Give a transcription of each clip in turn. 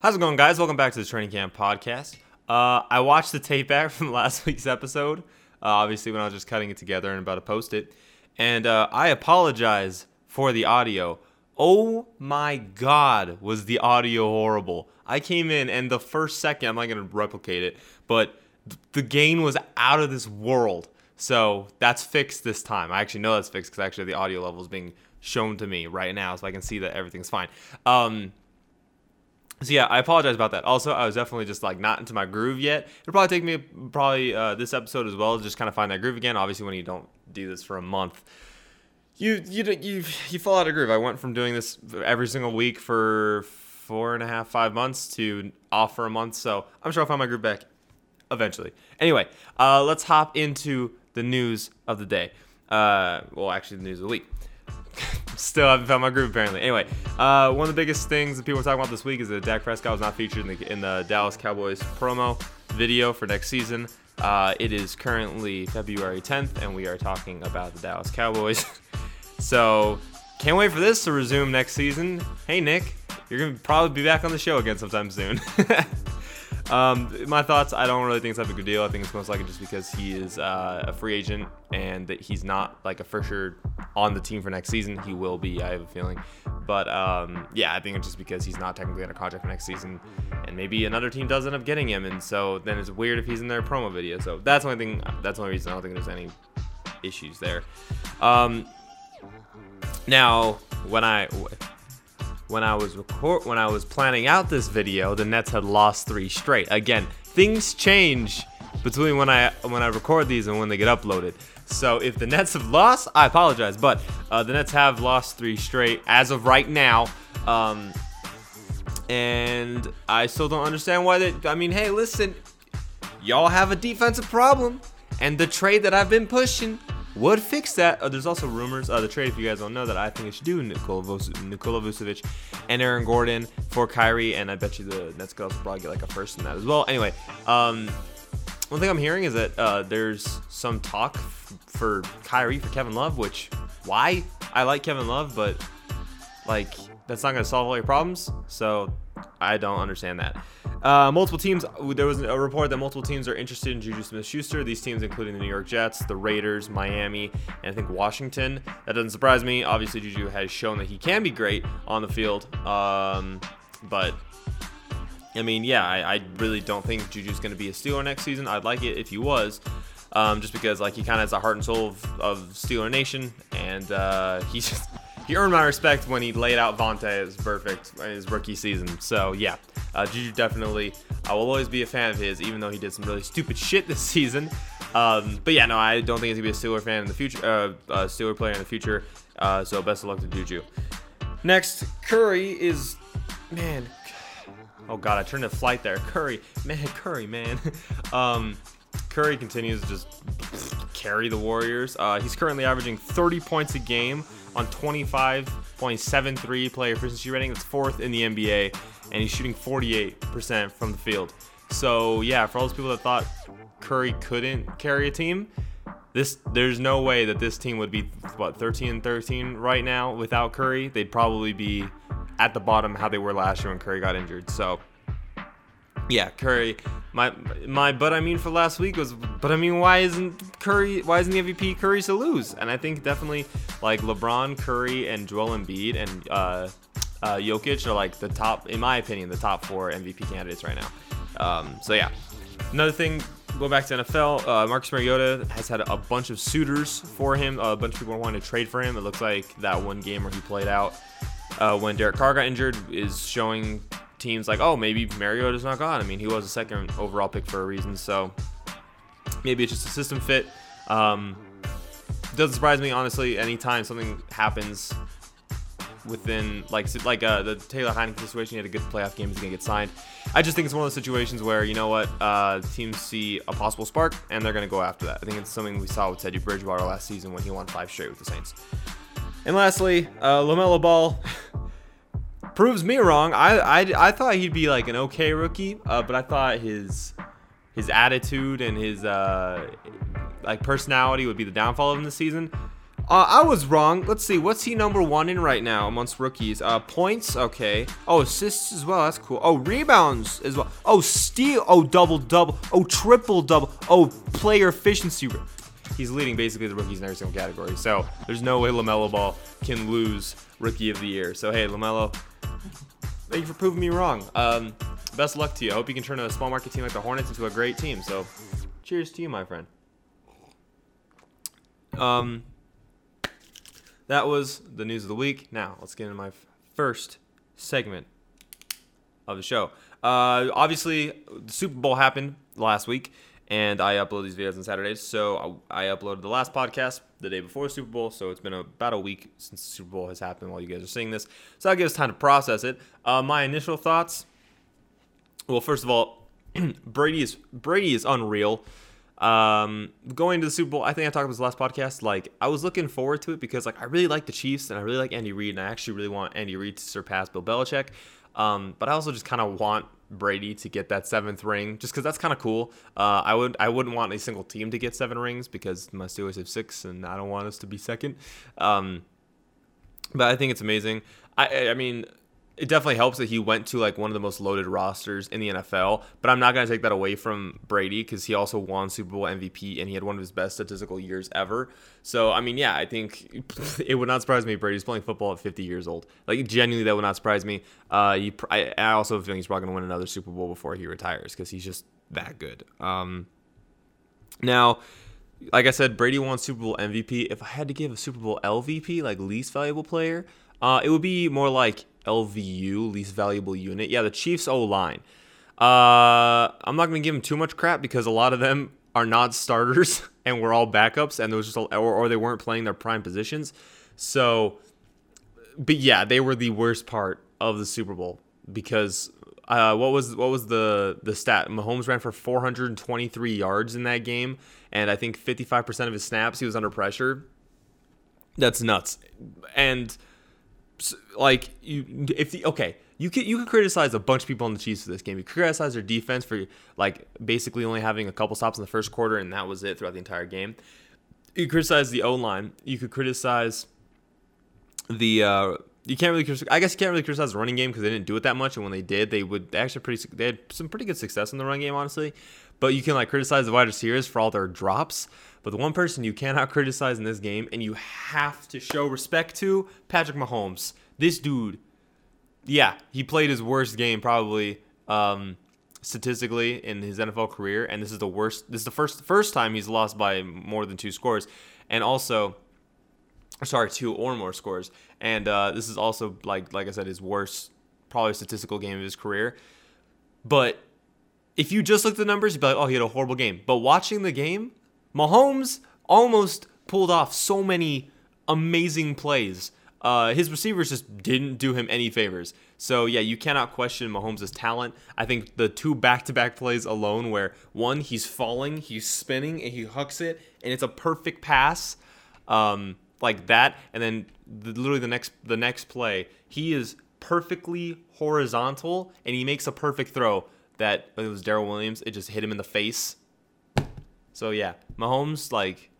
How's it going, guys? Welcome back to the Training Camp Podcast. Uh, I watched the tape back from last week's episode, uh, obviously, when I was just cutting it together and about to post it. And uh, I apologize for the audio. Oh my god, was the audio horrible. I came in, and the first second, I'm not going to replicate it, but th- the gain was out of this world. So that's fixed this time. I actually know that's fixed because actually the audio level is being shown to me right now, so I can see that everything's fine. Um, so yeah, I apologize about that. Also, I was definitely just like not into my groove yet. It'll probably take me probably uh, this episode as well to just kind of find that groove again. Obviously, when you don't do this for a month, you you you you fall out of groove. I went from doing this every single week for four and a half, five months to off for a month. So I'm sure I'll find my groove back eventually. Anyway, uh, let's hop into the news of the day. Uh, well, actually, the news of the week. Still haven't found my groove apparently. Anyway, uh, one of the biggest things that people are talking about this week is that Dak Prescott was not featured in the, in the Dallas Cowboys promo video for next season. Uh, it is currently February 10th, and we are talking about the Dallas Cowboys. so, can't wait for this to resume next season. Hey, Nick, you're to probably be back on the show again sometime soon. Um, my thoughts, I don't really think it's that big a deal. I think it's most likely just because he is uh, a free agent and that he's not like a for sure on the team for next season. He will be, I have a feeling. But um, yeah, I think it's just because he's not technically under contract for next season, and maybe another team does end up getting him, and so then it's weird if he's in their promo video. So that's the only thing. That's the only reason I don't think there's any issues there. Um, now, when I when I was record when I was planning out this video, the Nets had lost three straight. Again, things change between when I when I record these and when they get uploaded. So if the Nets have lost, I apologize, but uh, the Nets have lost three straight as of right now. Um, and I still don't understand why they. I mean, hey, listen, y'all have a defensive problem, and the trade that I've been pushing would fix that. Uh, there's also rumors. Uh, the trade, if you guys don't know, that I think it should do Nikola, Nikola Vucevic and Aaron Gordon for Kyrie, and I bet you the Nets could also probably get like a first in that as well. Anyway, um, one thing I'm hearing is that uh, there's some talk f- for Kyrie for Kevin Love, which why I like Kevin Love, but like that's not going to solve all your problems. So I don't understand that. Uh, multiple teams. There was a report that multiple teams are interested in Juju Smith-Schuster. These teams, including the New York Jets, the Raiders, Miami, and I think Washington. That doesn't surprise me. Obviously, Juju has shown that he can be great on the field. Um, but I mean, yeah, I, I really don't think Juju's going to be a Steeler next season. I'd like it if he was. Um, just because like he kind of has the heart and soul of, of Steeler Nation, and uh, he just he earned my respect when he laid out Vontaze Burfict in his rookie season. So yeah, uh, Juju definitely, I will always be a fan of his, even though he did some really stupid shit this season. Um, but yeah, no, I don't think he's gonna be a Steeler fan in the future, uh, uh, Steeler player in the future. Uh, so best of luck to Juju. Next, Curry is, man. Oh god, I turned to flight there. Curry, man, Curry, man. um, Curry continues to just carry the Warriors. Uh, he's currently averaging 30 points a game on 25.73 player efficiency rating. That's fourth in the NBA, and he's shooting 48% from the field. So yeah, for all those people that thought Curry couldn't carry a team, this there's no way that this team would be what 13 and 13 right now without Curry. They'd probably be at the bottom how they were last year when Curry got injured. So yeah, Curry. My my but I mean for last week was but I mean why isn't Curry why isn't the MVP Curry to lose? And I think definitely like LeBron, Curry, and Joel Embiid and uh, uh, Jokic are like the top, in my opinion, the top four MVP candidates right now. Um, so yeah. Another thing, go back to NFL. Uh, Marcus Mariota has had a bunch of suitors for him. a bunch of people wanting to trade for him. It looks like that one game where he played out uh, when Derek Carr got injured is showing teams like, oh, maybe Mariota's not gone. I mean, he was a second overall pick for a reason, so maybe it's just a system fit. Um, doesn't surprise me, honestly. Anytime something happens within, like, like uh, the Taylor Heinicke situation, he had a good playoff game, he's gonna get signed. I just think it's one of those situations where you know what, uh, teams see a possible spark and they're gonna go after that. I think it's something we saw with Teddy Bridgewater last season when he won five straight with the Saints. And lastly, uh, Lamelo Ball proves me wrong. I, I, I thought he'd be like an okay rookie, uh, but I thought his his attitude and his uh, like personality would be the downfall of him this season. Uh, I was wrong. Let's see. What's he number one in right now amongst rookies? Uh, points. Okay. Oh, assists as well. That's cool. Oh, rebounds as well. Oh, steal. Oh, double double. Oh, triple double. Oh, player efficiency. He's leading basically the rookies in every single category. So there's no way Lamelo Ball can lose Rookie of the Year. So hey, Lamelo, thank you for proving me wrong. Um, best luck to you. I hope you can turn a small market team like the Hornets into a great team. So, cheers to you, my friend. Um, that was the news of the week. Now let's get into my first segment of the show. Uh, obviously, the Super Bowl happened last week, and I upload these videos on Saturdays. So I, I uploaded the last podcast the day before Super Bowl. So it's been about a week since Super Bowl has happened while you guys are seeing this. So that gives us time to process it. Uh, my initial thoughts. Well, first of all, Brady is Brady is unreal. Um, going to the Super Bowl, I think I talked about this last podcast. Like, I was looking forward to it because, like, I really like the Chiefs and I really like Andy Reid, and I actually really want Andy Reid to surpass Bill Belichick. Um, but I also just kind of want Brady to get that seventh ring, just because that's kind of cool. Uh, I would I wouldn't want a single team to get seven rings because my Steelers have six, and I don't want us to be second. Um, but I think it's amazing. I I mean, it definitely helps that he went to like one of the most loaded rosters in the NFL. But I'm not going to take that away from Brady because he also won Super Bowl MVP and he had one of his best statistical years ever. So I mean, yeah, I think it would not surprise me Brady's playing football at 50 years old. Like genuinely, that would not surprise me. Uh, I, I also think he's probably going to win another Super Bowl before he retires because he's just that good. Um, now like I said, Brady won Super Bowl MVP. If I had to give a Super Bowl LVP, like least valuable player, uh, it would be more like LVU, least valuable unit. Yeah, the Chiefs O line. Uh, I'm not gonna give them too much crap because a lot of them are not starters and we're all backups, and there was just a, or, or they weren't playing their prime positions. So, but yeah, they were the worst part of the Super Bowl because uh, what was what was the the stat? Mahomes ran for 423 yards in that game, and I think 55% of his snaps he was under pressure. That's nuts, and like you if the okay you could you could criticize a bunch of people on the Chiefs for this game. You criticize their defense for like basically only having a couple stops in the first quarter and that was it throughout the entire game. You criticize the O line. You could criticize the uh, you can't really criticize, I guess you can't really criticize the running game because they didn't do it that much and when they did they would they actually pretty they had some pretty good success in the run game honestly. But you can like criticize the wide receivers for all their drops. But the one person you cannot criticize in this game and you have to show respect to, Patrick Mahomes. This dude, yeah, he played his worst game probably um, statistically in his NFL career, and this is the worst. This is the first first time he's lost by more than two scores, and also, sorry, two or more scores. And uh, this is also like like I said, his worst probably statistical game of his career. But if you just look at the numbers, you'd be like, oh, he had a horrible game. But watching the game, Mahomes almost pulled off so many amazing plays. Uh, his receivers just didn't do him any favors. So yeah, you cannot question Mahomes' talent. I think the two back-to-back plays alone, where one he's falling, he's spinning, and he hooks it, and it's a perfect pass, um, like that, and then the, literally the next the next play, he is perfectly horizontal, and he makes a perfect throw that it was Darrel Williams. It just hit him in the face. So yeah, Mahomes like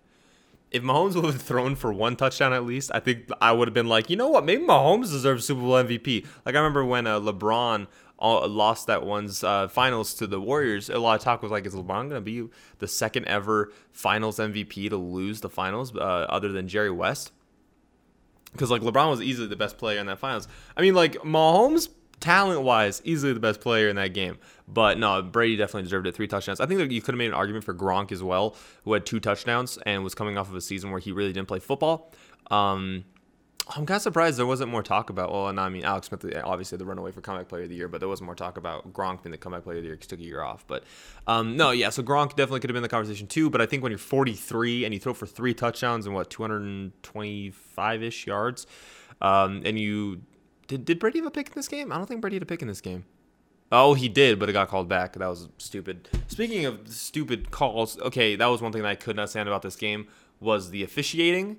if Mahomes would have thrown for one touchdown at least, I think I would have been like, you know what, maybe Mahomes deserves Super Bowl MVP. Like I remember when uh, LeBron uh, lost that one's uh, finals to the Warriors. A lot of talk was like, is LeBron going to be the second ever Finals MVP to lose the finals, uh, other than Jerry West? Because like LeBron was easily the best player in that finals. I mean, like Mahomes talent wise, easily the best player in that game. But no, Brady definitely deserved it. Three touchdowns. I think that you could have made an argument for Gronk as well, who had two touchdowns and was coming off of a season where he really didn't play football. Um, I'm kind of surprised there wasn't more talk about. Well, no, I mean Alex Smith, obviously the runaway for comeback player of the year, but there wasn't more talk about Gronk being the comeback player of the year because took a year off. But um, no, yeah, so Gronk definitely could have been the conversation too. But I think when you're 43 and you throw for three touchdowns and what 225 ish yards, um, and you did did Brady have a pick in this game? I don't think Brady had a pick in this game. Oh, he did, but it got called back. That was stupid. Speaking of stupid calls, okay, that was one thing that I could not stand about this game was the officiating.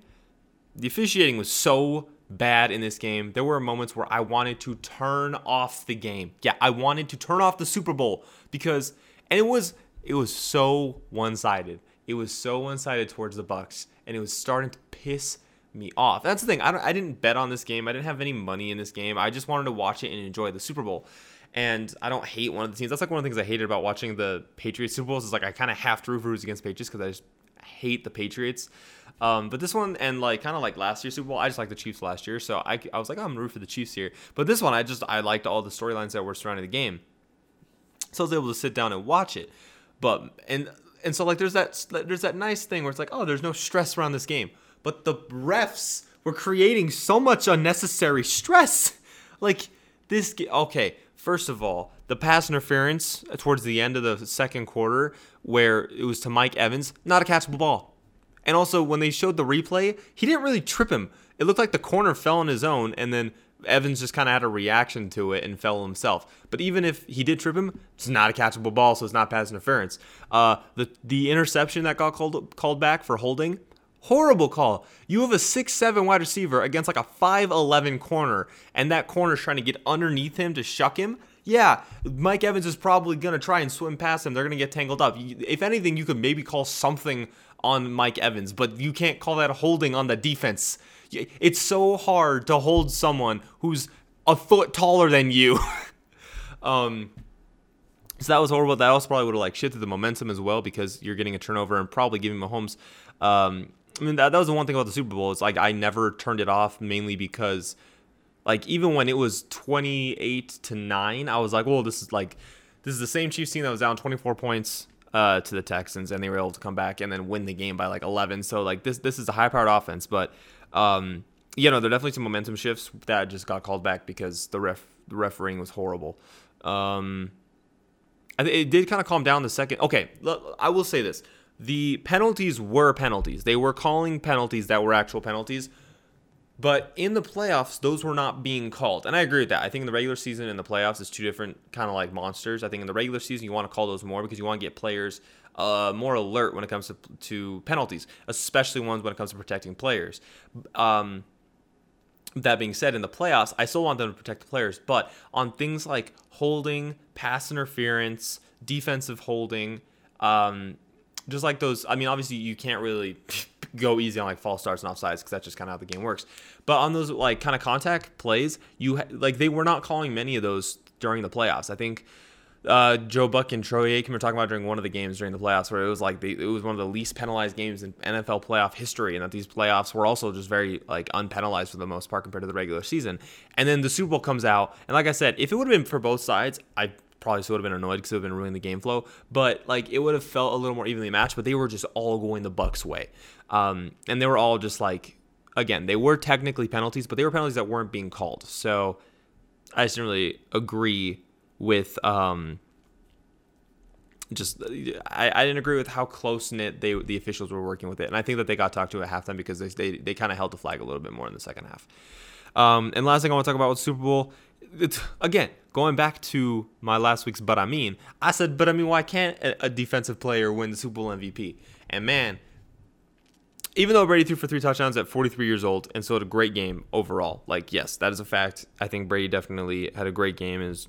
The officiating was so bad in this game. There were moments where I wanted to turn off the game. Yeah, I wanted to turn off the Super Bowl because and it was it was so one-sided. It was so one-sided towards the Bucks and it was starting to piss me off. That's the thing. I, I didn't bet on this game. I didn't have any money in this game. I just wanted to watch it and enjoy the Super Bowl. And I don't hate one of the teams. That's like one of the things I hated about watching the Patriots Super Bowls is like I kind of have to root for who's against Patriots because I just hate the Patriots. Um, but this one and like kind of like last year's Super Bowl, I just like the Chiefs last year, so I, I was like, oh, I'm gonna root for the Chiefs here. But this one, I just I liked all the storylines that were surrounding the game, so I was able to sit down and watch it. But and and so like there's that there's that nice thing where it's like, oh, there's no stress around this game, but the refs were creating so much unnecessary stress. like this, okay. First of all, the pass interference towards the end of the second quarter, where it was to Mike Evans, not a catchable ball. And also, when they showed the replay, he didn't really trip him. It looked like the corner fell on his own, and then Evans just kind of had a reaction to it and fell himself. But even if he did trip him, it's not a catchable ball, so it's not pass interference. Uh, the the interception that got called called back for holding, horrible call. You have a six seven wide receiver against like a five eleven corner, and that corner's trying to get underneath him to shuck him. Yeah, Mike Evans is probably gonna try and swim past him. They're gonna get tangled up. If anything, you could maybe call something on Mike Evans, but you can't call that holding on the defense. It's so hard to hold someone who's a foot taller than you. um, so that was horrible. That also probably would have like shifted the momentum as well because you're getting a turnover and probably giving Mahomes. Um, I mean that, that was the one thing about the Super Bowl. It's like I never turned it off mainly because like even when it was 28 to 9, I was like, "Well, this is like this is the same Chiefs team that was down 24 points uh, to the Texans, and they were able to come back and then win the game by like 11. So like this this is a high powered offense, but um, you know there are definitely some momentum shifts that just got called back because the ref the refereeing was horrible. Um, it did kind of calm down the second. Okay, I will say this: the penalties were penalties. They were calling penalties that were actual penalties. But in the playoffs, those were not being called. And I agree with that. I think in the regular season and the playoffs is two different kind of like monsters. I think in the regular season, you want to call those more because you want to get players uh, more alert when it comes to, to penalties, especially ones when it comes to protecting players. Um, that being said, in the playoffs, I still want them to protect the players. But on things like holding, pass interference, defensive holding, um, just like those, I mean, obviously you can't really go easy on like false starts and offsides because that's just kind of how the game works. But on those like kind of contact plays, you ha- like they were not calling many of those during the playoffs. I think uh, Joe Buck and Troy Aikman were talking about during one of the games during the playoffs where it was like they, it was one of the least penalized games in NFL playoff history, and that these playoffs were also just very like unpenalized for the most part compared to the regular season. And then the Super Bowl comes out, and like I said, if it would have been for both sides, I probably still would have been annoyed because it would have been ruining the game flow. But like it would have felt a little more evenly matched. But they were just all going the Bucks' way, um, and they were all just like, again, they were technically penalties, but they were penalties that weren't being called. So I just didn't really agree with. Um, just I, I didn't agree with how close knit they the officials were working with it, and I think that they got talked to at halftime because they they, they kind of held the flag a little bit more in the second half. Um, and last thing I want to talk about with Super Bowl, it's, again going back to my last week's but I mean, I said but I mean why can't a, defensive player win the Super Bowl MVP? And man, even though Brady threw for three touchdowns at 43 years old and still had a great game overall, like yes, that is a fact. I think Brady definitely had a great game and is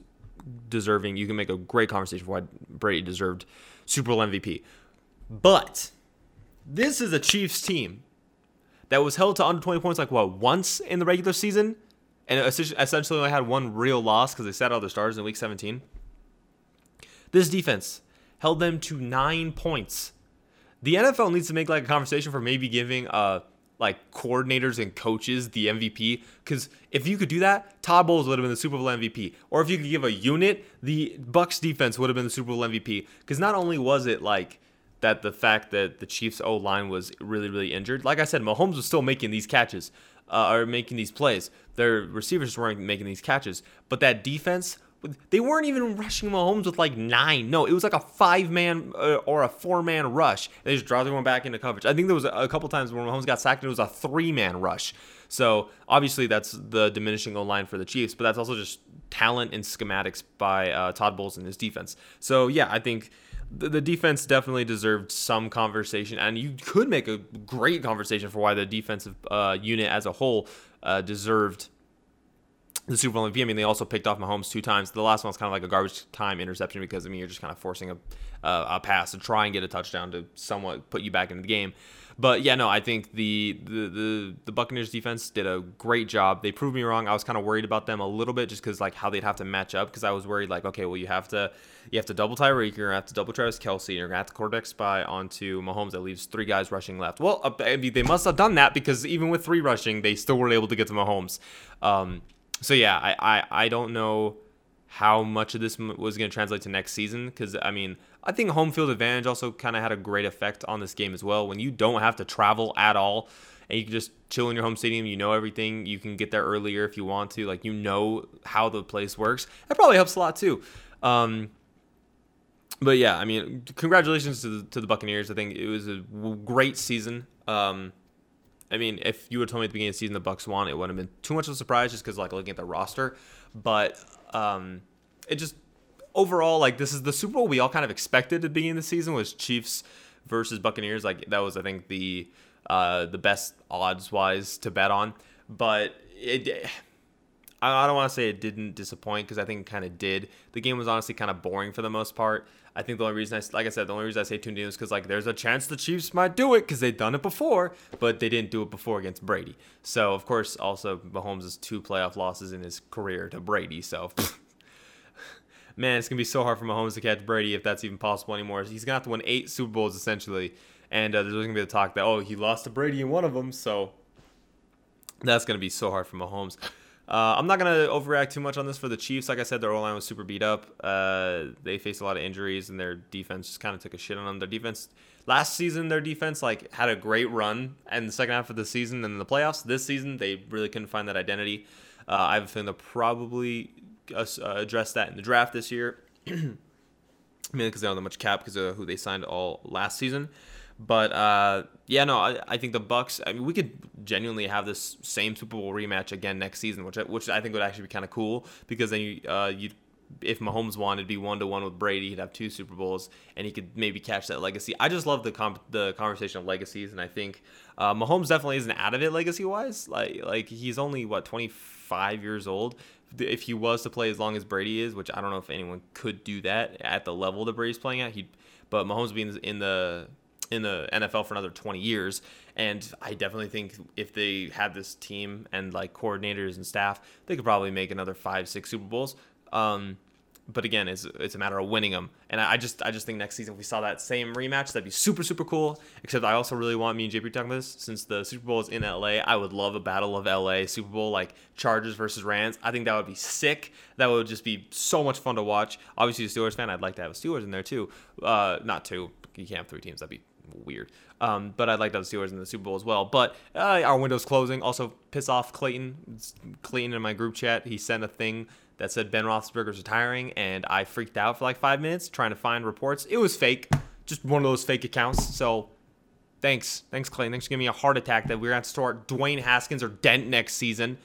deserving. You can make a great conversation for why Brady deserved Super Bowl MVP. But this is a Chiefs team that was held to under 20 points like what once in the regular season and essentially only had one real loss because they sat all their stars in week 17. This defense held them to nine points. The NFL needs to make like a conversation for maybe giving uh like coordinators and coaches the MVP because if you could do that, Todd Bowles would have been the Super Bowl MVP. Or if you could give a unit, the Bucks defense would have been the Super Bowl MVP. Because not only was it like that the fact that the Chiefs O line was really, really injured. Like I said, Mahomes was still making these catches, uh, or making these plays. Their receivers weren't making these catches, but that defense. They weren't even rushing Mahomes with like nine. No, it was like a five man uh, or a four man rush. They just dropped everyone back into coverage. I think there was a couple times when Mahomes got sacked, and it was a three man rush. So obviously that's the diminishing O line for the Chiefs, but that's also just talent and schematics by uh, Todd Bowles and his defense. So yeah, I think the, defense definitely deserved some conversation, and you could make a great conversation for why the defensive uh, unit as a whole uh, deserved the Super Bowl MVP. I mean, they also picked off Mahomes two times. The last one was kind of like a garbage time interception because I mean you're just kind of forcing a uh, a pass to try and get a touchdown to somewhat put you back into the game. But yeah, no, I think the, the the the, Buccaneers defense did a great job. They proved me wrong. I was kind of worried about them a little bit just because like how they'd have to match up because I was worried like okay, well you have to you have to double Tyreek, you're gonna have to double Travis Kelce, you're gonna have to quarterback spy onto Mahomes that leaves three guys rushing left. Well, uh, I mean, they must have done that because even with three rushing, they still were able to get to Mahomes. Um, so yeah, I, I I don't know how much of this was going to translate to next season because I mean I think home field advantage also kind of had a great effect on this game as well. When you don't have to travel at all and you can just chill in your home stadium, you know everything, you can get there earlier if you want to, like you know how the place works. That probably helps a lot too. Um, but yeah, I mean, congratulations to the, to the Buccaneers. I think it was a great season. Um, I mean, if you would told me at the beginning of the season the Bucks won, it wouldn't have been too much of a surprise just because like looking at the roster. But um, it just overall, like this is the Super Bowl we all kind of expected at the beginning of the season was Chiefs versus Buccaneers. Like that was, I think, the uh, the best odds wise to bet on. But it, I don't want to say it didn't disappoint because I think it kind of did. The game was honestly kind of boring for the most part. I think the only reason I, like I said, the only reason I say tuned in is because like there's a chance the Chiefs might do it because they've done it before, but they didn't do it before against Brady. So of course, also Mahomes' has two playoff losses in his career to Brady. So man, it's gonna be so hard for Mahomes to catch Brady if that's even possible anymore. He's gonna have to win eight Super Bowls essentially, and uh, there's gonna be the talk that oh he lost to Brady in one of them, so that's gonna be so hard for Mahomes. Uh, I'm not gonna overreact too much on this for the Chiefs. Like I said, their O line was super beat up. Uh, they faced a lot of injuries, and their defense just kind of took a shit on them. Their defense last season, their defense like had a great run, and the second half of the season and the playoffs this season, they really couldn't find that identity. Uh, I have a feeling they'll probably uh, address that in the draft this year. Mainly because they don't have much cap because of who they signed all last season. But uh, yeah, no, I, I, think the Bucks. I mean, we could genuinely have this same Super Bowl rematch again next season, which I, which I think would actually be kind of cool because then you uh, you if Mahomes won, it'd be one to one with Brady. He'd have two Super Bowls, and he could maybe catch that legacy. I just love the comp- the conversation of legacies, and I think uh, Mahomes definitely isn't out of it legacy wise. Like like he's only what twenty five years old, if he was to play as long as Brady is, which I don't know if anyone could do that at the level that Brady's playing at. He, but Mahomes being in the in the NFL for another 20 years, and I definitely think if they had this team and like coordinators and staff, they could probably make another five, six Super Bowls. Um, but again, it's it's a matter of winning them. And I just I just think next season if we saw that same rematch, that'd be super super cool. Except I also really want me and JP talking about this since the Super Bowl is in LA. I would love a battle of LA Super Bowl like Chargers versus Rams. I think that would be sick. That would just be so much fun to watch. Obviously, a Steelers fan, I'd like to have a Steelers in there too. Uh, not two. You can't have three teams. That'd be weird. Um, but I'd like the Steelers in the Super Bowl as well. But uh, our window's closing. Also, piss off Clayton. Clayton in my group chat, he sent a thing that said Ben Roethlisberger's retiring, and I freaked out for like five minutes trying to find reports. It was fake, just one of those fake accounts. So thanks, thanks Clayton. Thanks for giving me a heart attack that we're gonna have to start Dwayne Haskins or Dent next season.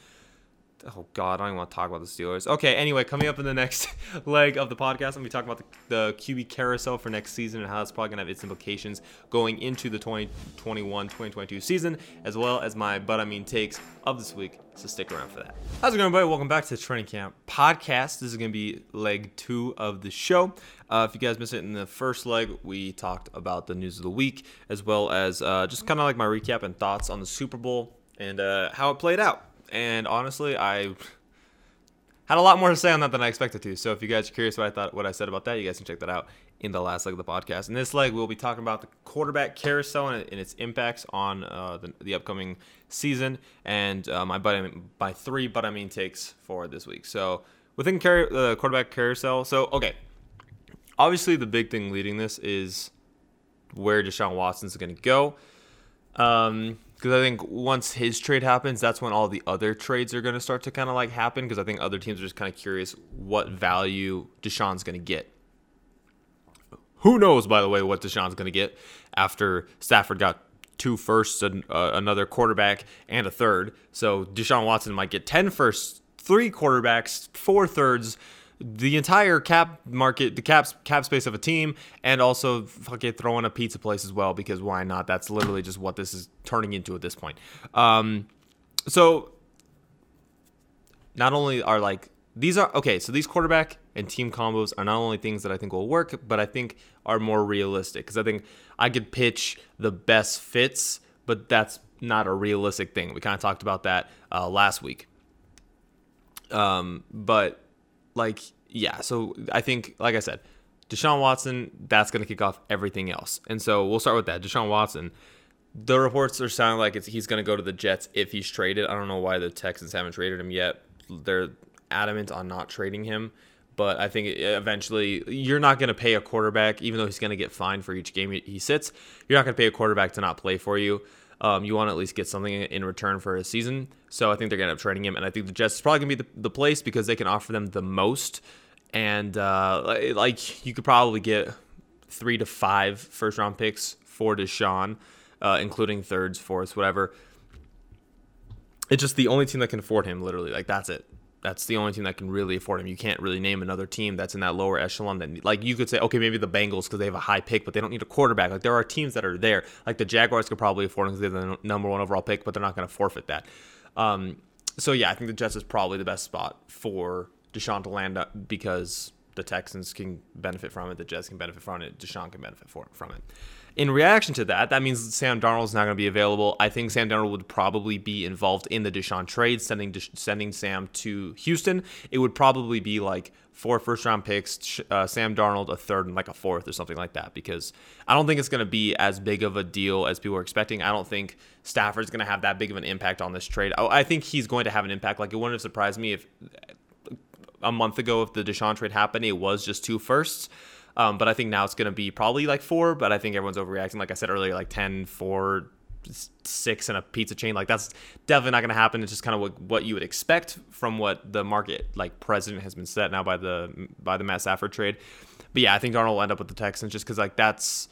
Oh God, I don't even want to talk about the Steelers. Okay, anyway, coming up in the next leg of the podcast, I'm gonna be talking about the, the QB carousel for next season and how it's probably gonna have its implications going into the 2021-2022 season, as well as my but I mean takes of this week. So stick around for that. How's it going, everybody? Welcome back to the Training Camp Podcast. This is gonna be leg two of the show. Uh, if you guys missed it in the first leg, we talked about the news of the week, as well as uh, just kind of like my recap and thoughts on the Super Bowl and uh, how it played out and honestly, I had a lot more to say on that than I expected to. So if you guys are curious what I thought, what I said about that, you guys can check that out in the last leg of the podcast. In this leg, we'll be talking about the quarterback carousel and, and its impacts on uh, the, the, upcoming season, and uh, my but my three but I mean takes for this week. So within the uh, quarterback carousel, so okay, obviously the big thing leading this is where Deshaun Watson is going to go. Um, because I think once his trade happens, that's when all the other trades are going to start to kind of like happen. Because I think other teams are just kind of curious what value Deshaun's going to get. Who knows, by the way, what Deshaun's going to get after Stafford got two firsts, and, uh, another quarterback, and a third. So Deshaun Watson might get 10 firsts, three quarterbacks, four thirds, the entire cap market, the cap cap space of a team, and also fucking throw in a pizza place as well because why not? That's literally just what this is turning into at this point. Um, so not only are like these are okay, so these quarterback and team combos are not only things that I think will work, but I think are more realistic because I think I could pitch the best fits, but that's not a realistic thing. We kind of talked about that uh, last week. Um, but like, yeah, so I think, like I said, Deshaun Watson, that's going to kick off everything else. And so we'll start with that. Deshaun Watson, the reports are sounding like he's going to go to the Jets if he's traded. I don't know why the Texans haven't traded him yet. They're adamant on not trading him. But I think eventually you're not going to pay a quarterback, even though he's going to get fined for each game he sits. You're not going to pay a quarterback to not play for you. Um, you want to at least get something in return for a season. So I think they're going to end up trading him. And I think the Jets is probably going to be the, the place because they can offer them the most. And uh, like you could probably get three to five first round picks for Deshaun, uh, including thirds, fourths, whatever. It's just the only team that can afford him, literally. Like that's it. That's the only team that can really afford him. You can't really name another team that's in that lower echelon. That like you could say, okay, maybe the Bengals because they have a high pick, but they don't need a quarterback. Like there are teams that are there. Like the Jaguars could probably afford him because they're the number one overall pick, but they're not going to forfeit that. Um, so yeah, I think the Jets is probably the best spot for Deshaun to land up because the Texans can benefit from it, the Jets can benefit from it, Deshaun can benefit from it. In reaction to that, that means Sam Darnold's not going to be available. I think Sam Darnold would probably be involved in the Deshaun trade, sending sending Sam to Houston. It would probably be like four first round picks, uh, Sam Darnold a third and like a fourth or something like that. Because I don't think it's going to be as big of a deal as people are expecting. I don't think Stafford's going to have that big of an impact on this trade. I, I think he's going to have an impact. Like it wouldn't have surprised me if a month ago if the Deshaun trade happened, it was just two firsts. Um, but I think now it's going to be probably like four, but I think everyone's overreacting. Like I said earlier, like 10, 4, 6 and a pizza chain. Like that's definitely not going to happen. It's just kind of what, what you would expect from what the market like president has been set now by the by the Matt Stafford trade. But yeah, I think Darnold will end up with the Texans just because like that's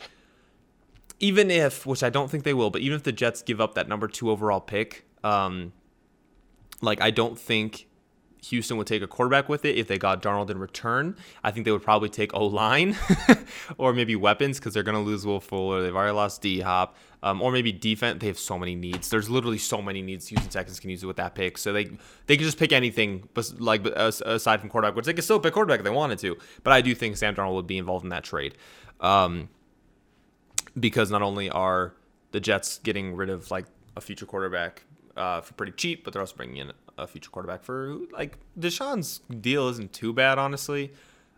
even if, which I don't think they will, but even if the Jets give up that number two overall pick, um, like I don't think Houston would take a quarterback with it if they got Darnold in return. I think they would probably take O line or maybe weapons because they're going to lose Will Fuller. They've already lost D Hop. Um, or maybe defense. They have so many needs. There's literally so many needs Houston Texans can use it with that pick. So they they can just pick anything, but like aside from quarterback, which they could still pick quarterback if they wanted to. But I do think Sam Darnold would be involved in that trade, um, because not only are the Jets getting rid of like a future quarterback uh, for pretty cheap, but they're also bringing in a future quarterback for like Deshaun's deal isn't too bad, honestly.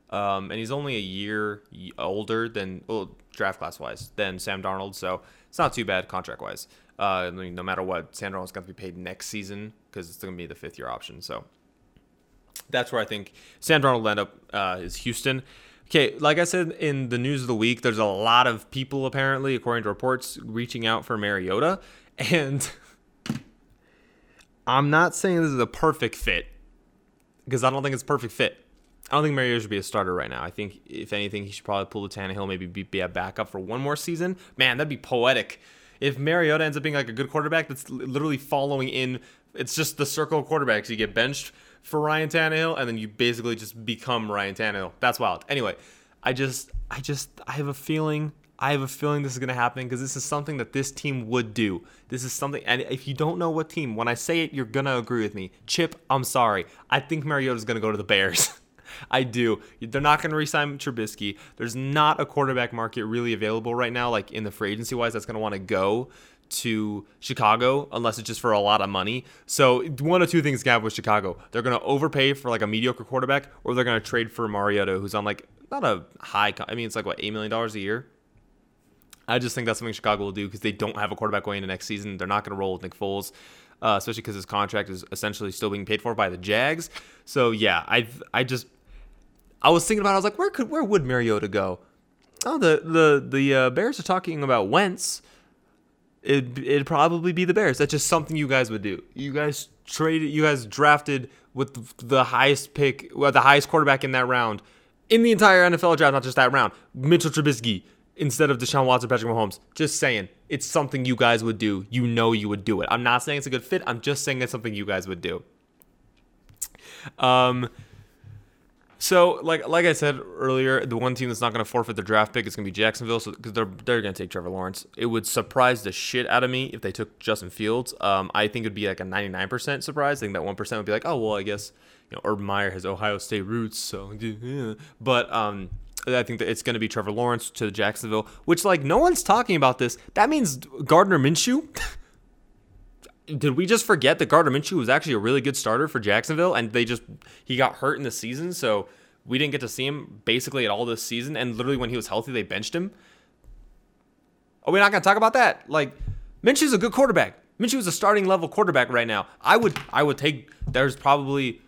Um, and he's only a year older than well, draft class wise than Sam Darnold, so it's not too bad contract wise. Uh, I mean, no matter what, Sam Darnold's going to be paid next season because it's going to be the fifth year option. So that's where I think Sam Darnold will end up uh, is Houston. Okay, like I said in the news of the week, there's a lot of people apparently, according to reports, reaching out for Mariota, and I'm not saying this is a perfect fit because I don't think it's a perfect fit. I don't think Mariota should be a starter right now. I think if anything, he should probably pull the Tannehill, maybe be, be a backup for one more season. Man, that'd be poetic. If Mariota ends up being like a good quarterback that's literally following in, it's just the circle of quarterbacks. You get benched for Ryan Tannehill, and then you basically just become Ryan Tannehill. That's wild. Anyway, I just, I just, I have a feeling I have a feeling this is going to happen because this is something that this team would do. This is something, and if you don't know what team, when I say it, you're going to agree with me. Chip, I'm sorry. I think Mariota is going to go to the Bears. I do. They're not going to resign Trubisky. There's not a quarterback market really available right now, like in the free agency wise, that's going to want to go to Chicago unless it's just for a lot of money. So one of two things can happen with Chicago. They're going to overpay for like a mediocre quarterback, or they're going to trade for Mariota, who's on like not a high. I mean, it's like what eight million dollars a year I just think that's something Chicago will do because they don't have a quarterback going into next season. They're not going to roll with Nick Foles, uh, especially because his contract is essentially still being paid for by the Jags. So yeah, I I just I was thinking about. It, I was like, where could where would Mariota go? Oh, the the the uh, Bears are talking about Wentz. It it'd probably be the Bears. That's just something you guys would do. You guys traded. You guys drafted with the highest pick, well, the highest quarterback in that round in the entire NFL draft, not just that round. Mitchell Trubisky instead of Deshaun Watson, Patrick Mahomes. Just saying, it's something you guys would do. You know you would do it. I'm not saying it's a good fit. I'm just saying it's something you guys would do. Um. So, like like I said earlier, the one team that's not going to forfeit their draft pick is going to be Jacksonville, so because they're they're going to take Trevor Lawrence. It would surprise the shit out of me if they took Justin Fields. Um, I think it'd be like a 99% surprise. I think that one percent would be like, oh well, I guess you know Urban Meyer has Ohio State roots, so yeah. But um, I think that it's going to be Trevor Lawrence to Jacksonville, which like no one's talking about this. That means Gardner Minshew. Did we just forget that Gardner Minshew was actually a really good starter for Jacksonville, and they just he got hurt in the season, so we didn't get to see him basically at all this season. And literally when he was healthy, they benched him. Are we not going to talk about that? Like Minshew's a good quarterback. Minshew is a starting level quarterback right now. I would I would take. There's probably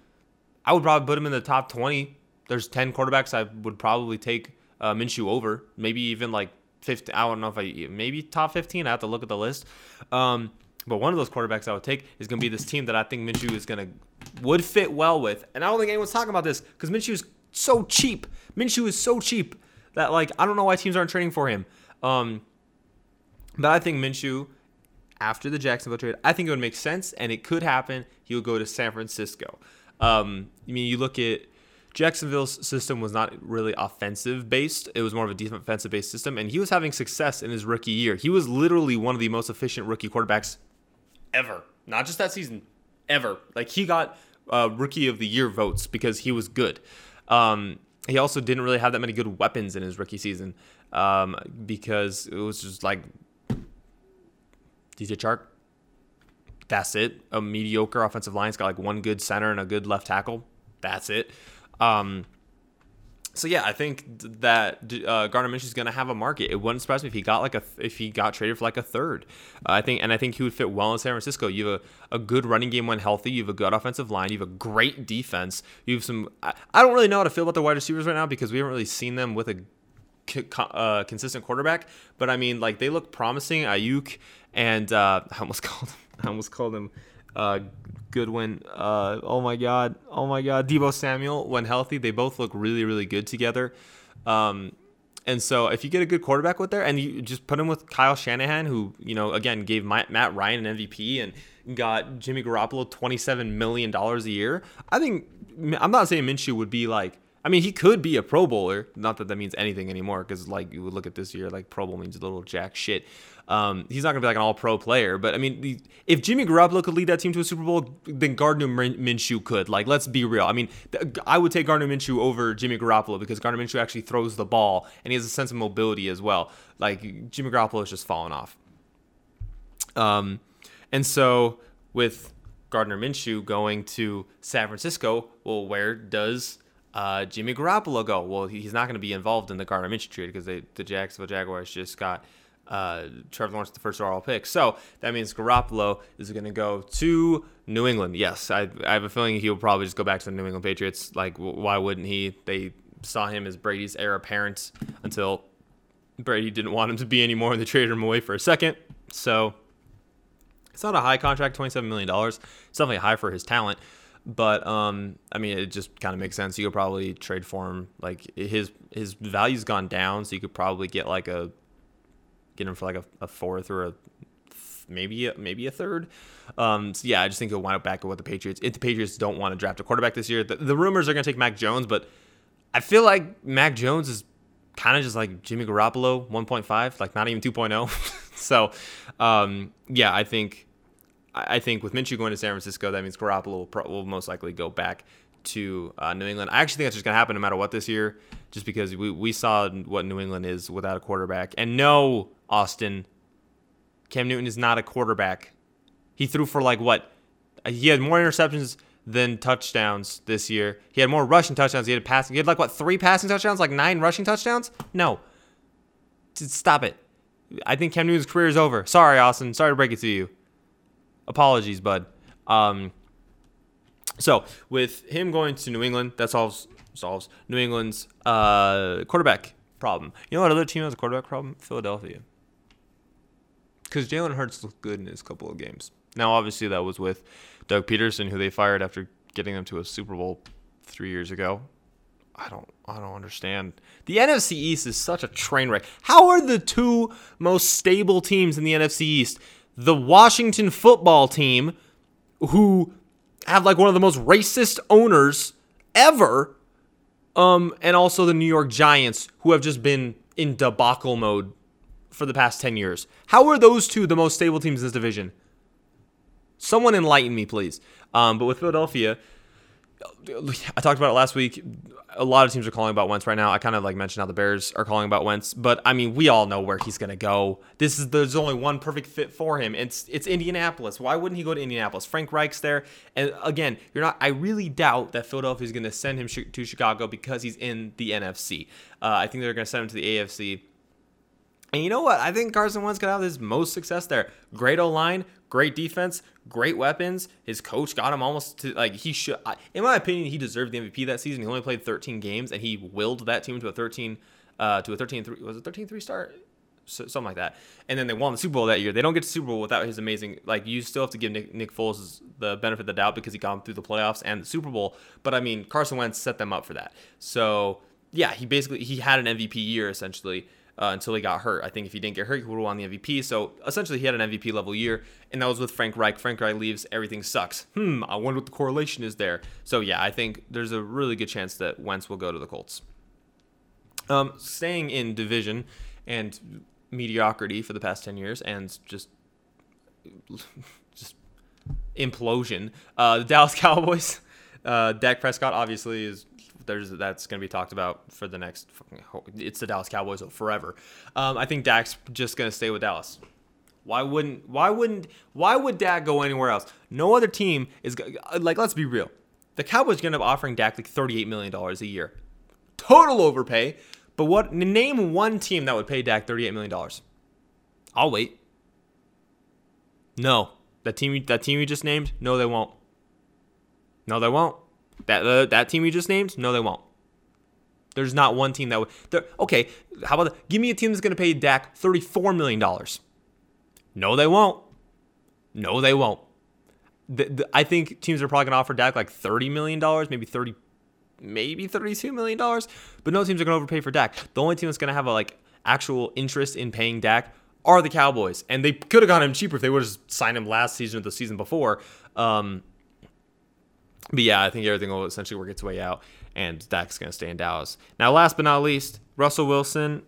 I would probably put him in the top 20 there's 10 quarterbacks I would probably take uh, Minshew over. Maybe even like 15. I don't know if I maybe top 15. I have to look at the list. Um, but one of those quarterbacks I would take is going to be this team that I think Minshew is going to would fit well with. And I don't think anyone's talking about this because Minshew is so cheap. Minshew is so cheap that like I don't know why teams aren't trading for him. Um, but I think Minshew after the Jacksonville trade, I think it would make sense and it could happen. He would go to San Francisco. Um, I mean, you look at Jacksonville's system was not really offensive based. It was more of a defensive based system, and he was having success in his rookie year. He was literally one of the most efficient rookie quarterbacks ever. Not just that season, ever. Like he got uh, rookie of the year votes because he was good. Um, he also didn't really have that many good weapons in his rookie season um, because it was just like DJ Chark. That's it. A mediocre offensive line. It's got like one good center and a good left tackle. That's it. Um, so yeah, I think that uh, Gardner Minshew is going to have a market. It wouldn't surprise me if he got like a if he got traded for like a third. Uh, I think and I think he would fit well in San Francisco. You have a, a good running game when healthy. You have a good offensive line. You have a great defense. You have some. I, I don't really know how to feel about the wide receivers right now because we haven't really seen them with a uh, consistent quarterback. But I mean, like they look promising. Aiyuk and uh, I almost called him, I almost called him uh, Goodwin. Uh, oh my God. Oh my God. Deebo Samuel, when healthy, they both look really, really good together. Um, and so if you get a good quarterback with there and you just put him with Kyle Shanahan, who, you know, again, gave Matt Ryan an MVP and got Jimmy Garoppolo $27 million a year, I think, I'm not saying Minshew would be like, I mean, he could be a Pro Bowler. Not that that means anything anymore, because like you would look at this year, like Pro Bowl means a little jack shit. Um, he's not to be like an all pro player, but I mean, the, if Jimmy Garoppolo could lead that team to a Super Bowl, then Gardner Minshew could. Like, let's be real. I mean, I would take Gardner Minshew over Jimmy Garoppolo because Gardner Minshew actually throws the ball and he has a sense of mobility as well. Like, Jimmy Garoppolo is just falling off. Um, and so with Gardner Minshew going to San Francisco, well, where does uh, Jimmy Garoppolo go? Well, he's not going to be involved in the Gardner Minshew trade because the Jacksonville Jaguars just got uh, Trevor Lawrence the first overall pick. So that means Garoppolo is going to go to New England. Yes, I, I have a feeling he'll probably just go back to the New England Patriots. Like, why wouldn't he? They saw him as Brady's heir apparent until Brady didn't want him to be anymore, and they traded him away for a second. So it's not a high contract, $27 million. It's definitely high for his talent. But um, I mean, it just kind of makes sense. You could probably trade for him. Like his his value's gone down, so you could probably get like a get him for like a, a fourth or a maybe a, maybe a third. Um, so yeah, I just think he'll wind up back with the Patriots. If the Patriots don't want to draft a quarterback this year, the, the rumors are going to take Mac Jones, but I feel like Mac Jones is kind of just like Jimmy Garoppolo 1.5, like not even 2.0. so um, yeah, I think I think with Minshew going to San Francisco, that means Garoppolo will, pro- will most likely go back to uh, New England. I actually think that's just going to happen no matter what this year, just because we, we saw what New England is without a quarterback. And no, Austin, Cam Newton is not a quarterback. He threw for like what? He had more interceptions than touchdowns this year. He had more rushing touchdowns. He had passing. He had like what three passing touchdowns? Like nine rushing touchdowns? No. Stop it. I think Cam Newton's career is over. Sorry, Austin. Sorry to break it to you. Apologies, bud. Um, so with him going to New England, that solves solves New England's uh, quarterback problem. You know what other team has a quarterback problem? Philadelphia. Because Jalen Hurts looked good in his couple of games. Now, obviously, that was with Doug Pederson, who they fired after getting them to a Super Bowl three years ago. I don't, I don't understand. The NFC East is such a train wreck. How are the two most stable teams in the NFC East the Washington football team, who have like one of the most racist owners ever, Um, and also the New York Giants, who have just been in debacle mode for the past 10 years. How are those two the most stable teams in this division? Someone enlighten me, please. Um, but with Philadelphia, I talked about it last week. A lot of teams are calling about Wentz right now. I kind of like mentioned how the Bears are calling about Wentz, but I mean, we all know where he's going to go. This is there's only one perfect fit for him. It's it's Indianapolis. Why wouldn't he go to Indianapolis? Frank Reich's there, and again, you're not. I really doubt that Philadelphia is going to send him to Chicago because he's in the NFC. Uh, I think they're going to send him to the AFC. And you know what? I think Carson Wentz could have his most success there. Great O line, great defense, great weapons. His coach got him almost to like he should. In my opinion, he deserved the MVP that season. He only played 13 games, and he willed that team to a 13 uh, to a 13 3 was it 13 3 start so, something like that and then they won the super bowl that year they don't get to super bowl without his amazing like you still have to give nick, nick foles the benefit of the doubt because he got him through the playoffs and the super bowl but i mean carson wentz set them up for that so yeah he basically he had an mvp year essentially uh, until he got hurt. I think if he didn't get hurt, he would have won the MVP. So essentially, he had an MVP level year, and that was with Frank Reich. Frank Reich leaves, everything sucks. Hmm, I wonder what the correlation is there. So yeah, I think there's a really good chance that Wentz will go to the Colts. Um, staying in division and mediocrity for the past ten years, and just just implosion. Uh, the Dallas Cowboys. Uh, Dak Prescott obviously is there's that's going to be talked about for the next. Fucking, It's the Dallas Cowboys forever. Um, I think Dak's just going to stay with Dallas. Why wouldn't? Why wouldn't? Why would Dak go anywhere else? No other team is like. Let's be real. The Cowboys are going to be offering Dak like thirty-eight million dollars a year, total overpay. But what? Name one team that would pay Dak thirty-eight million dollars. I'll wait. No, that team. That team you just named. No, they won't. No, they won't. That uh, that team you just named? No, they won't. There's not one team that would. Okay, how about give me a team that's going to pay Dak thirty-four million dollars? No, they won't. No, they won't. The, the, I think teams are probably going to offer Dak like thirty million dollars, maybe thirty, maybe thirty-two million dollars. But no teams are going to overpay for Dak. The only team that's going to have a like actual interest in paying Dak are the Cowboys, and they could have gotten him cheaper if they would have signed him last season or the season before. Um, but yeah, I think everything will essentially work its way out, and Dak's going to stay in Dallas. Now, last but not least, Russell Wilson.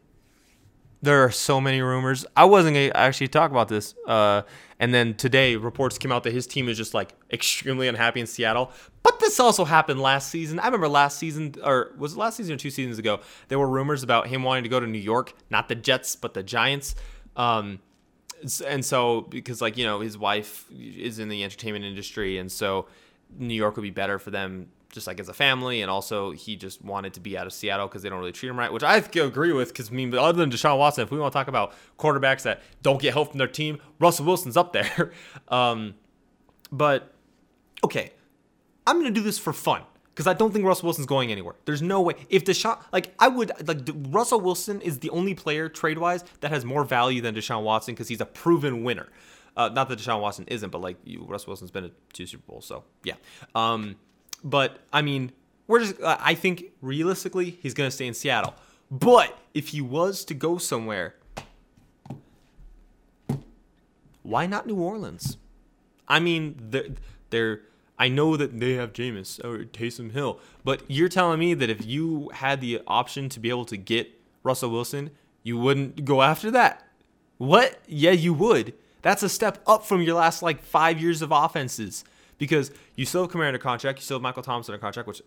There are so many rumors. I wasn't going to actually talk about this. Uh, and then today, reports came out that his team is just like extremely unhappy in Seattle. But this also happened last season. I remember last season, or was it last season or two seasons ago? There were rumors about him wanting to go to New York, not the Jets, but the Giants. Um, and so, because like, you know, his wife is in the entertainment industry. And so, New York would be better for them just like as a family, and also he just wanted to be out of Seattle because they don't really treat him right, which I agree with. Because I mean, other than Deshaun Watson, if we want to talk about quarterbacks that don't get help from their team, Russell Wilson's up there. um, but okay, I'm gonna do this for fun because I don't think Russell Wilson's going anywhere. There's no way. If Deshaun, like I would, like Russell Wilson is the only player trade wise that has more value than Deshaun Watson because he's a proven winner. Uh, not that Deshaun Watson isn't, but like you, Russell Wilson's been to two Super Bowls, so yeah. Um, but I mean, we're just. Uh, I think realistically, he's gonna stay in Seattle. But if he was to go somewhere, why not New Orleans? I mean, they're, they're I know that they have Jameis or Taysom Hill, but you're telling me that if you had the option to be able to get Russell Wilson, you wouldn't go after that? What? Yeah, you would. That's a step up from your last like five years of offenses because you still have Kamara under contract, you still have Michael Thomas under contract, which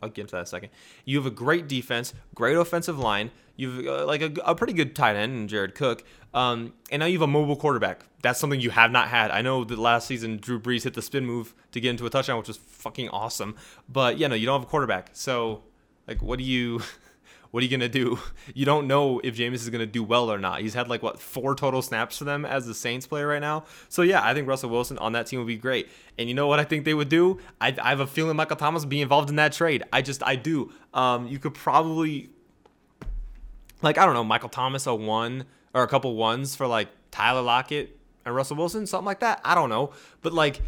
I'll get into that in a second. You have a great defense, great offensive line. You've uh, like a, a, pretty good tight end in Jared Cook, um, and now you have a mobile quarterback. That's something you have not had. I know that last season Drew Brees hit the spin move to get into a touchdown, which was fucking awesome. But yeah, no, you don't have a quarterback. So like, what do you? what are you gonna do? You don't know if Jameis is gonna do well or not. He's had like what four total snaps for them as the Saints player right now. So yeah, I think Russell Wilson on that team would be great. And you know what I think they would do? I, I have a feeling Michael Thomas would be involved in that trade. I just I do. Um, you could probably like I don't know Michael Thomas a one or a couple ones for like Tyler Lockett and Russell Wilson, something like that. I don't know, but like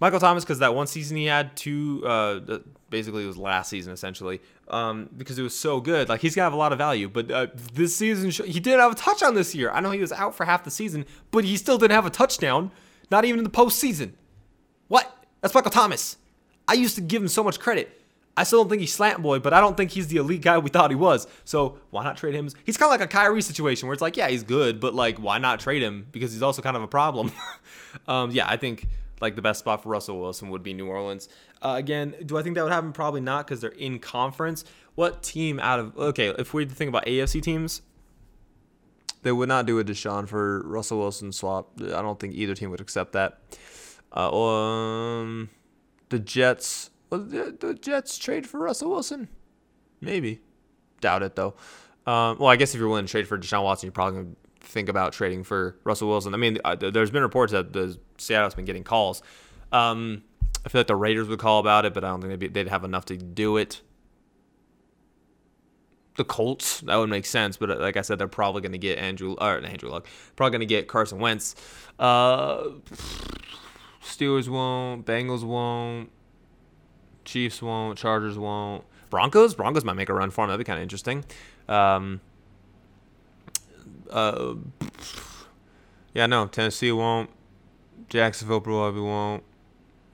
Michael Thomas because that one season he had two, uh, basically it was last season essentially, um, because it was so good. Like he's gonna have a lot of value. But uh, this season he didn't have a touchdown this year. I know he was out for half the season, but he still didn't have a touchdown, not even in the postseason. What? That's Michael Thomas. I used to give him so much credit. I still don't think he's slant boy, but I don't think he's the elite guy we thought he was. So why not trade him? He's kind of like a Kyrie situation where it's like, yeah, he's good, but like, why not trade him? Because he's also kind of a problem. um, yeah, I think like the best spot for Russell Wilson would be New Orleans. Uh, again, do I think that would happen? Probably not because they're in conference. What team out of okay? If we think about AFC teams, they would not do a Deshaun for Russell Wilson swap. I don't think either team would accept that. Uh, um, the Jets. Well, the, the Jets trade for Russell Wilson? Maybe. Doubt it though. Um, well, I guess if you're willing to trade for Deshaun Watson, you're probably gonna think about trading for Russell Wilson. I mean, uh, there's been reports that the Seattle's been getting calls. Um, I feel like the Raiders would call about it, but I don't think they'd, be, they'd have enough to do it. The Colts, that would make sense, but uh, like I said, they're probably going to get Andrew or Andrew Luck, probably going to get Carson Wentz. Uh, Steelers won't, Bengals won't, Chiefs won't, Chargers won't, Broncos. Broncos might make a run for them. That'd be kind of interesting. Um, uh, yeah, no, Tennessee won't. Jacksonville probably won't.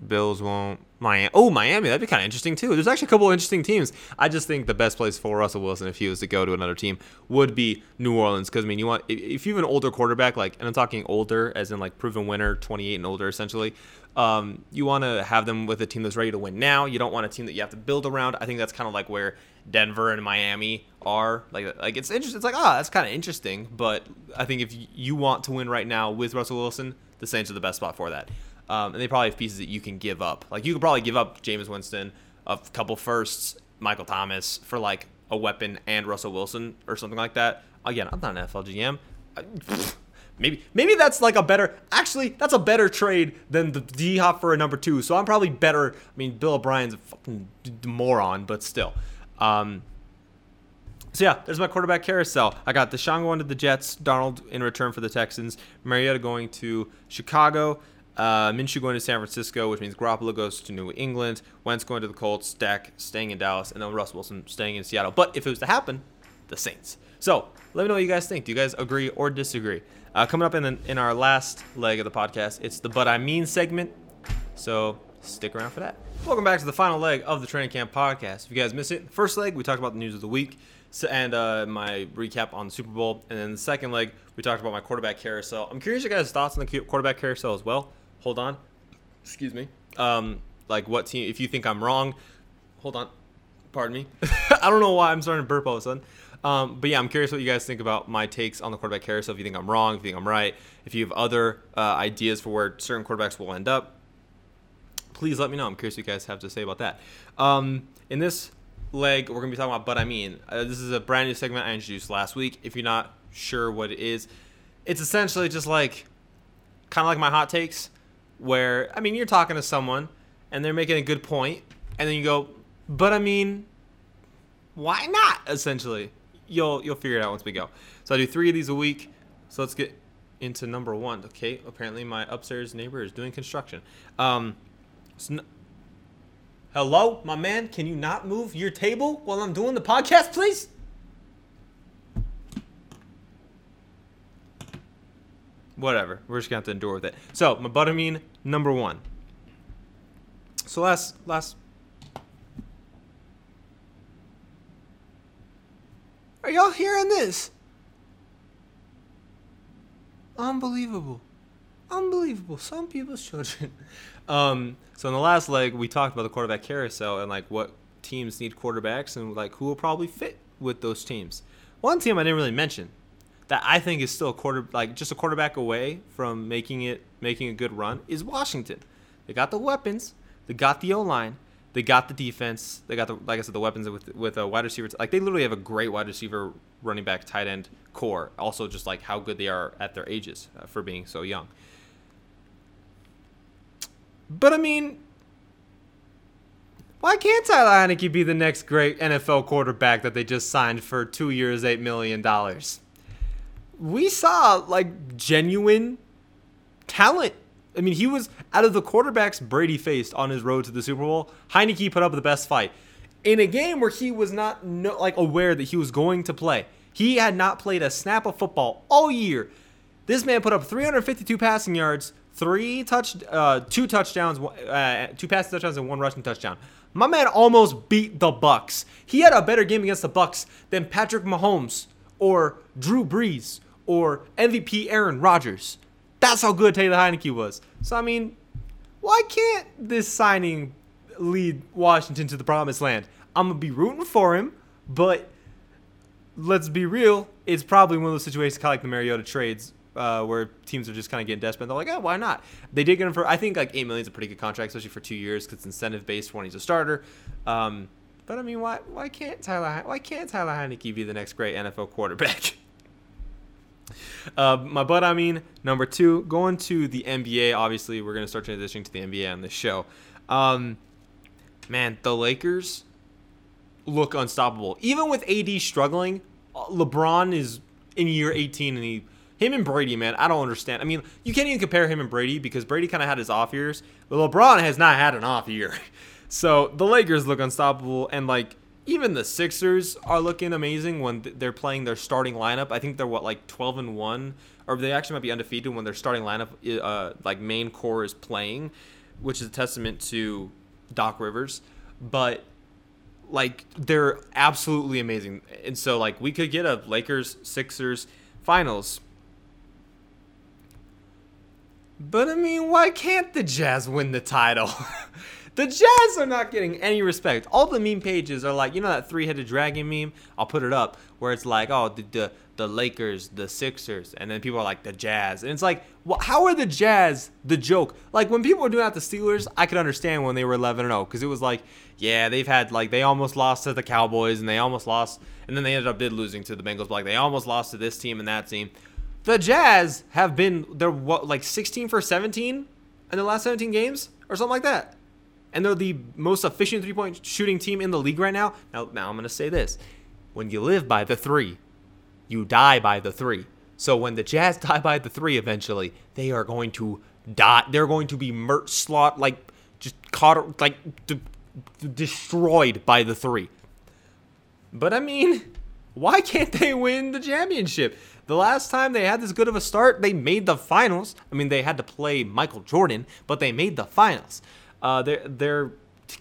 Bills won't. Miami. Oh, Miami. That'd be kind of interesting too. There's actually a couple of interesting teams. I just think the best place for Russell Wilson, if he was to go to another team, would be New Orleans. Because I mean, you want if you have an older quarterback, like, and I'm talking older, as in like proven winner, 28 and older, essentially. Um, you want to have them with a team that's ready to win now. You don't want a team that you have to build around. I think that's kind of like where Denver and Miami are. Like, like it's interesting. It's like, ah, oh, that's kind of interesting. But I think if you want to win right now with Russell Wilson, the Saints are the best spot for that. Um, and they probably have pieces that you can give up. Like you could probably give up Jameis Winston, a couple firsts, Michael Thomas for like a weapon and Russell Wilson or something like that. Again, I'm not an NFL GM. maybe maybe that's like a better actually that's a better trade than the D Hop for a number two. So I'm probably better. I mean, Bill O'Brien's a fucking moron, but still. Um, so yeah, there's my quarterback carousel. I got Deshaun going to the Jets, Darnold in return for the Texans, Mariota going to Chicago, uh, Minshew going to San Francisco, which means Garoppolo goes to New England. Wentz going to the Colts. Stack staying in Dallas, and then Russ Wilson staying in Seattle. But if it was to happen, the Saints. So let me know what you guys think. Do you guys agree or disagree? Uh, coming up in the, in our last leg of the podcast, it's the "But I Mean" segment. So stick around for that. Welcome back to the final leg of the Training Camp podcast. If you guys missed it, first leg we talked about the news of the week and uh, my recap on the Super Bowl, and then the second leg we talked about my quarterback carousel. I'm curious your guys' thoughts on the quarterback carousel as well hold on. Excuse me. Um, like what team? If you think I'm wrong, hold on. Pardon me. I don't know why I'm starting to burp all of a sudden. Um, but yeah, I'm curious what you guys think about my takes on the quarterback carousel. If you think I'm wrong, if you think I'm right, if you have other uh, ideas for where certain quarterbacks will end up, please let me know. I'm curious what you guys have to say about that. Um, in this leg, we're gonna be talking about. But I mean, uh, this is a brand new segment I introduced last week. If you're not sure what it is, it's essentially just like kind of like my hot takes where I mean you're talking to someone and they're making a good point, and then you go, but I mean, why not? Essentially, you'll you'll figure it out once we go. So I do three of these a week. So let's get into number one. Okay, apparently my upstairs neighbor is doing construction. Um, so n- hello, my man. Can you not move your table while I'm doing the podcast, please? Whatever. We're just gonna have to endure with it. So my butterbean number one. So last last. Are y'all hearing this? Unbelievable. Unbelievable. Some people's children. Um, so in the last leg, we talked about the quarterback carousel and like what teams need quarterbacks and like who will probably fit with those teams. One team I didn't really mention that I think is still a quarter like just a quarterback away from making it making a good run is Washington. They got the weapons, they got the O line, they got the defense, they got the like I said the weapons with with a wide receiver. Like they literally have a great wide receiver, running back, tight end core. Also, just like how good they are at their ages uh, for being so young. But I mean, why can't Taylor Heinicke be the next great NFL quarterback that they just signed for two years, eight million dollars? We saw like genuine talent. I mean, he was out of the quarterbacks Brady faced on his road to the Super Bowl. Heinicke put up the best fight in a game where he was not no, like aware that he was going to play. He had not played a snap of football all year. This man put up 352 passing yards, three touch, uh, two touchdowns, uh, two passing touchdowns, and one rushing touchdown. My man almost beat the Bucks. He had a better game against the Bucks than Patrick Mahomes or Drew Brees or MVP Aaron Rodgers. That's how good Taylor Heinicke was. So I mean, why can't this signing lead Washington to the promised land? I'm gonna be rooting for him, but let's be real, it's probably one of those situations kind of like the Mariota trades. Uh, where teams are just kind of getting desperate. They're like, oh, why not? They did get him for, I think, like eight million is a pretty good contract, especially for two years because it's incentive based when he's a starter. Um, but I mean, why why can't Taylor why can't Taylor Heinicke be the next great NFL quarterback? Uh, my but I mean number two, going to the NBA. Obviously, we're gonna start transitioning to the NBA on this show. Um, man, the Lakers look unstoppable. Even with AD struggling, uh, LeBron is in year 18 and he him and Brady, man, I don't understand. I mean, you can't even compare him and Brady because Brady kind of had his off years, but LeBron has not had an off year. So the Lakers look unstoppable, and like even the Sixers are looking amazing when they're playing their starting lineup. I think they're what like 12 and one, or they actually might be undefeated when their starting lineup, uh, like main core, is playing, which is a testament to Doc Rivers. But like they're absolutely amazing, and so like we could get a Lakers Sixers finals but I mean, why can't the Jazz win the title? the Jazz are not getting any respect. All the meme pages are like, you know that three-headed dragon meme? I'll put it up where it's like, oh, the the, the Lakers, the Sixers, and then people are like the Jazz, and it's like, well, how are the Jazz the joke? Like when people were doing out the Steelers, I could understand when they were 11 and 0 because it was like, yeah, they've had like they almost lost to the Cowboys and they almost lost, and then they ended up did losing to the Bengals, but like they almost lost to this team and that team. The Jazz have been they're what like 16 for 17 in the last 17 games or something like that. And they're the most efficient three-point shooting team in the league right now. Now now I'm going to say this. When you live by the 3, you die by the 3. So when the Jazz die by the 3 eventually, they are going to die. They're going to be mert slot like just caught like destroyed by the 3. But I mean, why can't they win the championship? The last time they had this good of a start, they made the finals. I mean, they had to play Michael Jordan, but they made the finals. Uh, their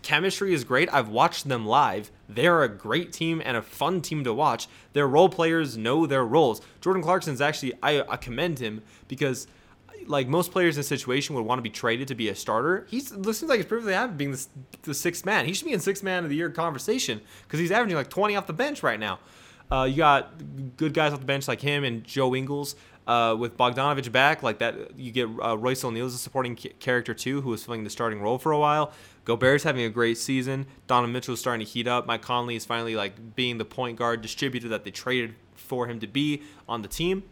chemistry is great. I've watched them live. They're a great team and a fun team to watch. Their role players know their roles. Jordan Clarkson's actually I, I commend him because like most players in a situation would want to be traded to be a starter. He's seems like he's perfectly happy being the, the sixth man. He should be in sixth man of the year conversation because he's averaging like 20 off the bench right now. Uh, you got good guys off the bench like him and Joe Ingles. Uh, with Bogdanovic back, like that, you get uh, Royce O'Neale as a supporting character too, who was filling the starting role for a while. Gobert's having a great season. Donovan Mitchell is starting to heat up. Mike Conley is finally like being the point guard distributor that they traded for him to be on the team.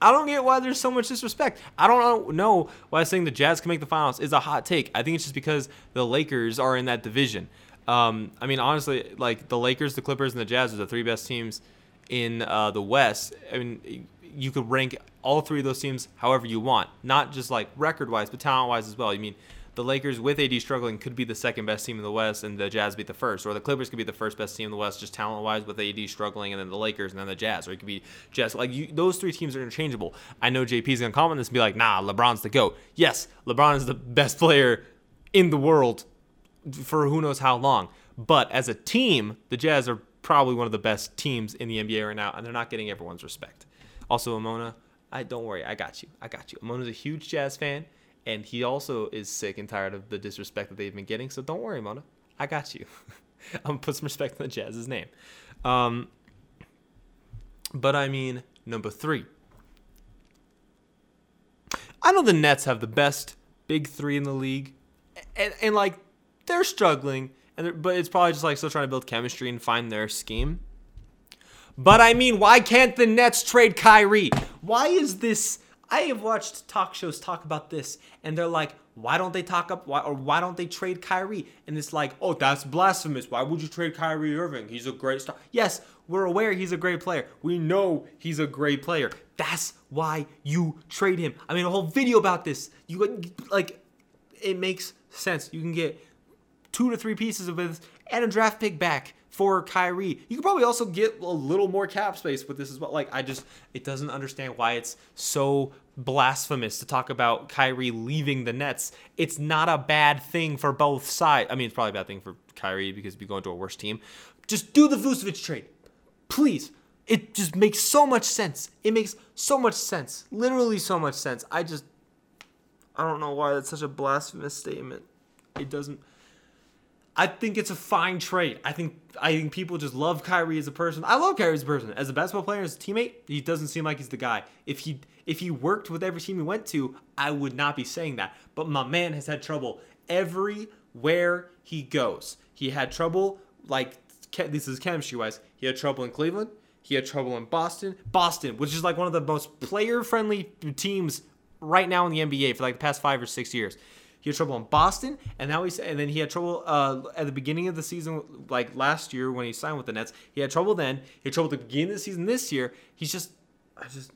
I don't get why there's so much disrespect. I don't know why saying the Jazz can make the finals is a hot take. I think it's just because the Lakers are in that division. Um, I mean, honestly, like the Lakers, the Clippers, and the Jazz are the three best teams in uh, the West. I mean, you could rank all three of those teams however you want, not just like record wise, but talent wise as well. I mean, the Lakers with AD struggling could be the second best team in the West, and the Jazz be the first, or the Clippers could be the first best team in the West, just talent wise, with AD struggling, and then the Lakers, and then the Jazz, or it could be Jazz. Like you, those three teams are interchangeable. I know JP's gonna comment this and be like, "Nah, LeBron's the goat." Yes, LeBron is the best player in the world for who knows how long. But as a team, the Jazz are probably one of the best teams in the NBA right now, and they're not getting everyone's respect. Also, Amona, I don't worry, I got you. I got you. Amona's a huge Jazz fan, and he also is sick and tired of the disrespect that they've been getting. So don't worry, Amona, I got you. I'm gonna put some respect on the Jazz's name. Um, but I mean, number three. I know the Nets have the best big three in the league, and, and like they're struggling and but it's probably just like still trying to build chemistry and find their scheme. But I mean, why can't the Nets trade Kyrie? Why is this? I have watched talk shows talk about this, and they're like, why don't they talk up? Why or why don't they trade Kyrie? And it's like, oh, that's blasphemous. Why would you trade Kyrie Irving? He's a great star. Yes, we're aware he's a great player. We know he's a great player. That's why you trade him. I mean, a whole video about this. You like, it makes sense. You can get two to three pieces of this and a draft pick back for Kyrie. You could probably also get a little more cap space with this as well. Like I just it doesn't understand why it's so blasphemous to talk about Kyrie leaving the Nets. It's not a bad thing for both sides. I mean, it's probably a bad thing for Kyrie because he'd be going to a worse team. Just do the Vucevic trade. Please. It just makes so much sense. It makes so much sense. Literally so much sense. I just I don't know why that's such a blasphemous statement. It doesn't I think it's a fine trade. I think I think people just love Kyrie as a person. I love Kyrie as a person. As a basketball player, as a teammate, he doesn't seem like he's the guy. If he if he worked with every team he went to, I would not be saying that. But my man has had trouble everywhere he goes. He had trouble like this is chemistry wise. He had trouble in Cleveland. He had trouble in Boston. Boston, which is like one of the most player friendly teams right now in the NBA for like the past five or six years. He had trouble in Boston, and now he's and then he had trouble uh, at the beginning of the season, like last year when he signed with the Nets. He had trouble then. He had trouble at the beginning of the season this year. He's just, I just,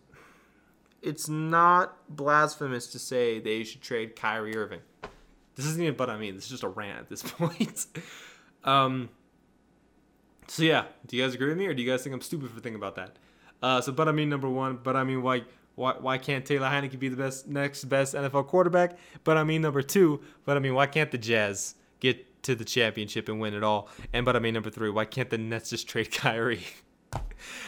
it's not blasphemous to say they should trade Kyrie Irving. This isn't even but I mean. This is just a rant at this point. um. So yeah, do you guys agree with me, or do you guys think I'm stupid for thinking about that? Uh, so but I mean number one, but I mean why why, why can't Taylor Heinicke be the best next best NFL quarterback? But I mean number two. But I mean why can't the Jazz get to the championship and win it all? And but I mean number three. Why can't the Nets just trade Kyrie?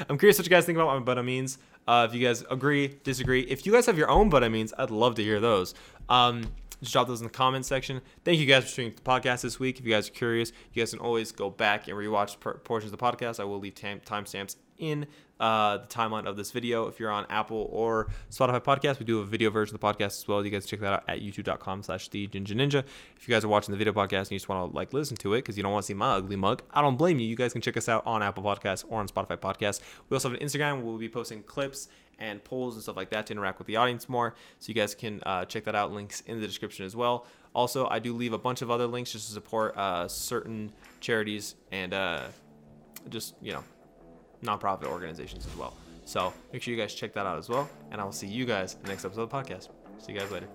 I'm curious what you guys think about my but I means. Uh, if you guys agree, disagree. If you guys have your own but I means, I'd love to hear those. Um, just drop those in the comments section. Thank you guys for streaming the podcast this week. If you guys are curious, you guys can always go back and rewatch portions of the podcast. I will leave timestamps in uh, the timeline of this video. If you're on Apple or Spotify podcast, we do a video version of the podcast as well. You guys check that out at youtube.com slash the Ninja Ninja. If you guys are watching the video podcast and you just want to like listen to it because you don't want to see my ugly mug, I don't blame you. You guys can check us out on Apple Podcasts or on Spotify Podcasts. We also have an Instagram where we'll be posting clips and polls and stuff like that to interact with the audience more. So you guys can uh, check that out. Links in the description as well. Also, I do leave a bunch of other links just to support uh, certain charities and uh, just, you know, nonprofit organizations as well. So make sure you guys check that out as well. And I will see you guys in the next episode of the podcast. See you guys later.